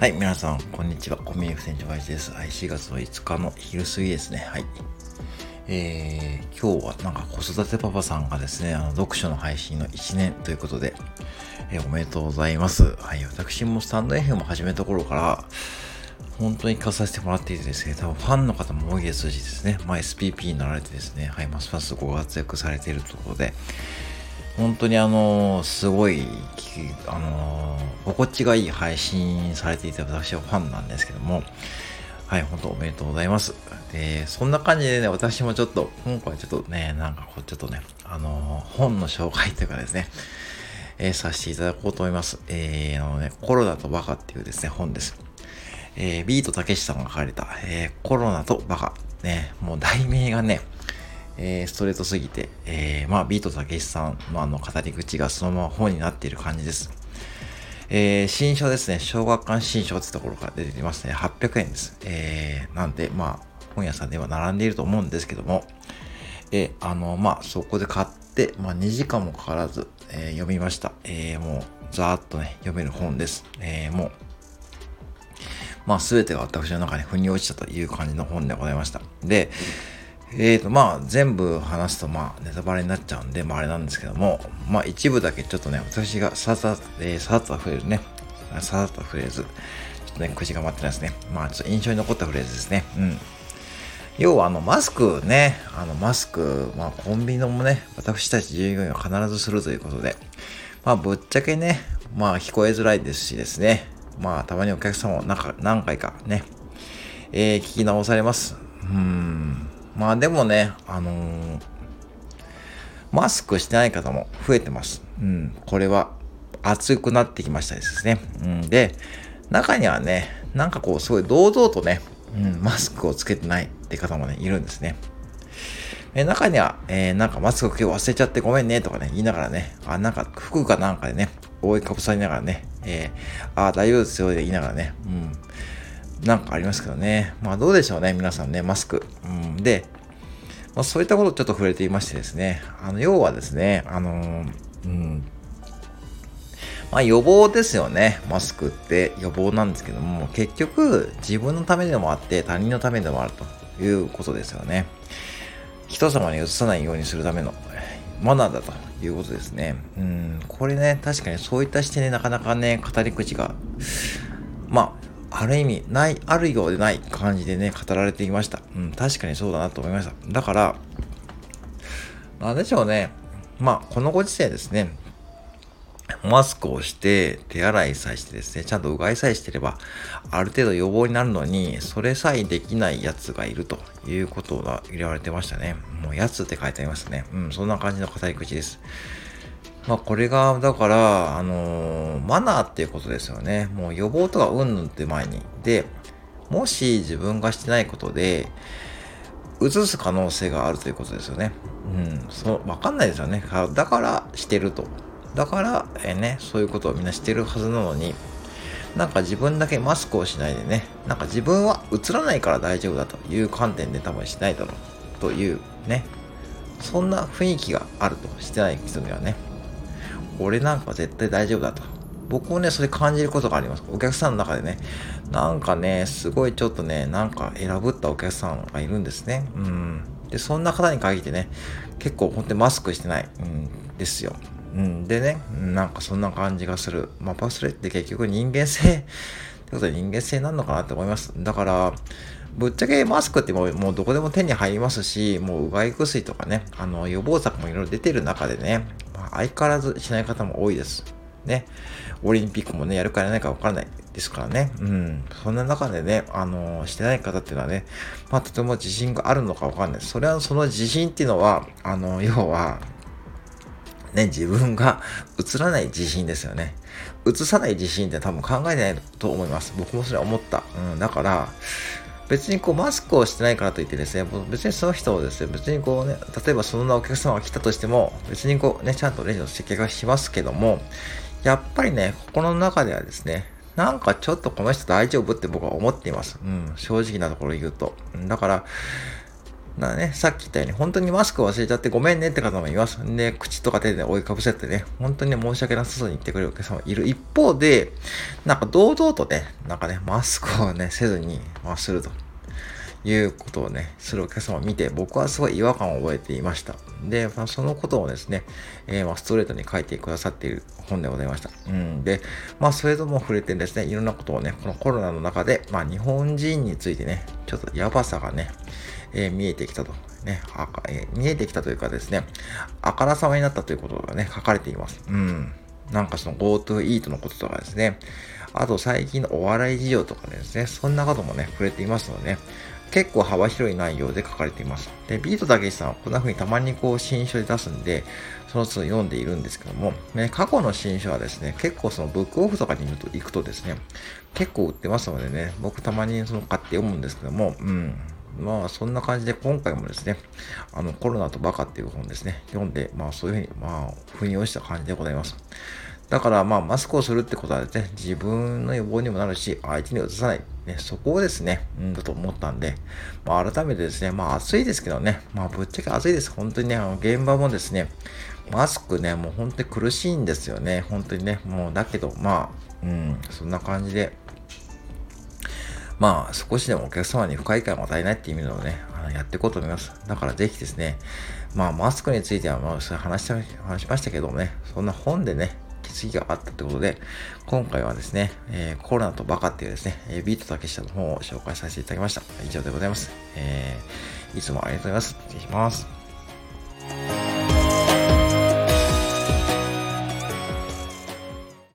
はい、皆さん、こんにちは。コミュニケ船長林です。はい、4月の5日の昼過ぎですね。はい。えー、今日はなんか子育てパパさんがですね、あの読書の配信の1年ということで、えー、おめでとうございます。はい、私もスタンド FM を始めた頃から、本当に聞かさせてもらっていてですね、多分ファンの方も多いですしですね、まあ、SPP になられてですね、はい、ますますご活躍されているところで、本当にあの、すごい、あの、心地がいい配信されていた私はファンなんですけども、はい、本当おめでとうございます。で、そんな感じでね、私もちょっと、今回ちょっとね、なんかこう、ちょっとね、あの本の紹介というかですね、えー、させていただこうと思います。えー、あのね、コロナとバカっていうですね、本です。えー、ビートたけしさんが書かれた、えー、コロナとバカ。ね、もう題名がね、えー、ストレートすぎて、えー、まあ、ビートたけしさんのあの語り口がそのまま本になっている感じです。えー、新書ですね、小学館新書ってところから出てきますね。800円です。えー、なんで、まあ、本屋さんでは並んでいると思うんですけども、えー、あの、まあ、そこで買って、まあ、2時間もかからず、えー、読みました。えー、もう、ざーっとね、読める本です。えー、もう、まあ、すべてが私の中に腑に落ちたという感じの本でございました。で、えーと、まあ、全部話すと、まあ、ネタバレになっちゃうんで、まあ、あれなんですけども、まあ、一部だけちょっとね、私がささ、えー、さっと触れるね、ささっとフレーズ、ちょっとね、口が待ってないですね。まあ、ちょっと印象に残ったフレーズですね。うん。要は、あの、マスクね、あの、マスク、まあ、コンビニのもね、私たち従業員は必ずするということで、まあ、ぶっちゃけね、まあ、聞こえづらいですしですね、まあ、たまにお客様も何回かね、えー、聞き直されます。うん。まあでもね、あのー、マスクしてない方も増えてます。うん、これは暑くなってきましたですね。うん、で、中にはね、なんかこう、すごい堂々とね、うん、マスクをつけてないって方もね、いるんですね。え中には、えー、なんかマスク今日忘れちゃってごめんねとかね、言いながらね、あ、なんか服かなんかでね、覆いかぶさりながらね、えー、あ、大丈夫ですよで言いながらね、うん、なんかありますけどね。まあどうでしょうね、皆さんね、マスク。うん、で、まあ、そういったことをちょっと触れていましてですね、あの、要はですね、あの、うん、まあ予防ですよね。マスクって予防なんですけども、結局自分のためでもあって他人のためでもあるということですよね。人様に移さないようにするためのマナーだということですね。うん、これね、確かにそういった視点でなかなかね、語り口が、まあ、ある意味、ない、あるようでない感じでね、語られていました。うん、確かにそうだなと思いました。だから、なんでしょうね。まあ、このご時世ですね、マスクをして、手洗いさえしてですね、ちゃんとうがいさえしてれば、ある程度予防になるのに、それさえできないやつがいるということが言われてましたね。もう、やつって書いてありますね。うん、そんな感じの語り口です。まあこれが、だから、あのー、マナーっていうことですよね。もう予防とかうんぬんって前に。で、もし自分がしてないことで、移す可能性があるということですよね。うん、そう、わかんないですよね。だからしてると。だから、えね、そういうことをみんなしてるはずなのに、なんか自分だけマスクをしないでね、なんか自分は映らないから大丈夫だという観点で多分しないだろうというね、そんな雰囲気があるとしてない人にはね。俺なんか絶対大丈夫だと。僕もね、それ感じることがあります。お客さんの中でね、なんかね、すごいちょっとね、なんか選ぶったお客さんがいるんですね。うん。で、そんな方に限ってね、結構本当にマスクしてない、うん、ですよ。うん。でね、なんかそんな感じがする。まあ、パスレって結局人間性ってことで人間性なのかなって思います。だから、ぶっちゃけマスクってもうもうどこでも手に入りますし、もううがい薬とかね、あの予防策もいろいろ出てる中でね、相変わらずしない方も多いです。ね。オリンピックもね、やるかやらないかわからないですからね。うん。そんな中でね、あのー、してない方っていうのはね、まあ、とても自信があるのかわかんない。それは、その自信っていうのは、あのー、要は、ね、自分が映らない自信ですよね。映さない自信って多分考えてないと思います。僕もそれは思った。うん。だから、別にこうマスクをしてないからといってですね、別にその人をですね、別にこうね、例えばそんなお客様が来たとしても、別にこうね、ちゃんとレジの接客はしますけども、やっぱりね、心の中ではですね、なんかちょっとこの人大丈夫って僕は思っています。うん、正直なところ言うと。だから、なね、さっき言ったように、本当にマスク忘れちゃってごめんねって方もいます。んで、口とか手で追いかぶせてね、本当に申し訳なさそうに言ってくれるお客様いる一方で、なんか堂々とね、なんかね、マスクをね、せずに、まあ、すると。いうことをね、するお客様を見て、僕はすごい違和感を覚えていました。で、まあ、そのことをですね、えー、まあ、ストレートに書いてくださっている本でございました。うん。で、まあ、それとも触れてですね、いろんなことをね、このコロナの中で、まあ、日本人についてね、ちょっとやばさがね、えー、見えてきたと。ね、あえー、見えてきたというかですね、あからさまになったということがね、書かれています。うん。なんかその GoTo イートのこととかですね、あと最近のお笑い事情とかですね、そんなこともね、触れていますのでね、結構幅広い内容で書かれています。で、ビートたけしさんはこんな風にたまにこう新書で出すんで、その都度読んでいるんですけども、ね、過去の新書はですね、結構そのブックオフとかに行くとですね、結構売ってますのでね、僕たまにその買って読むんですけども、うん。まあそんな感じで今回もですね、あのコロナとバカっていう本ですね、読んで、まあそういうふうに、まあ、腑に落ちた感じでございます。だからまあマスクをするってことはですね、自分の予防にもなるし、相手に移さない。ね、そこをですね、うんだと思ったんで、まあ改めてですね、まあ暑いですけどね、まあぶっちゃけ暑いです。本当にね、あの現場もですね、マスクね、もう本当に苦しいんですよね。本当にね、もうだけど、まあ、うん、そんな感じで、まあ少しでもお客様に不快感を与えないっていう意味でもね、あのやっていこうと思います。だからぜひですね、まあマスクについてはまあそれ話し話しましたけどもね、そんな本でね、気づきがあったということで、今回はですね、えー、コロナとバカっていうですね、えビートたけしさんの本を紹介させていただきました。以上でございます。えー、いつもありがとうございます。失礼します。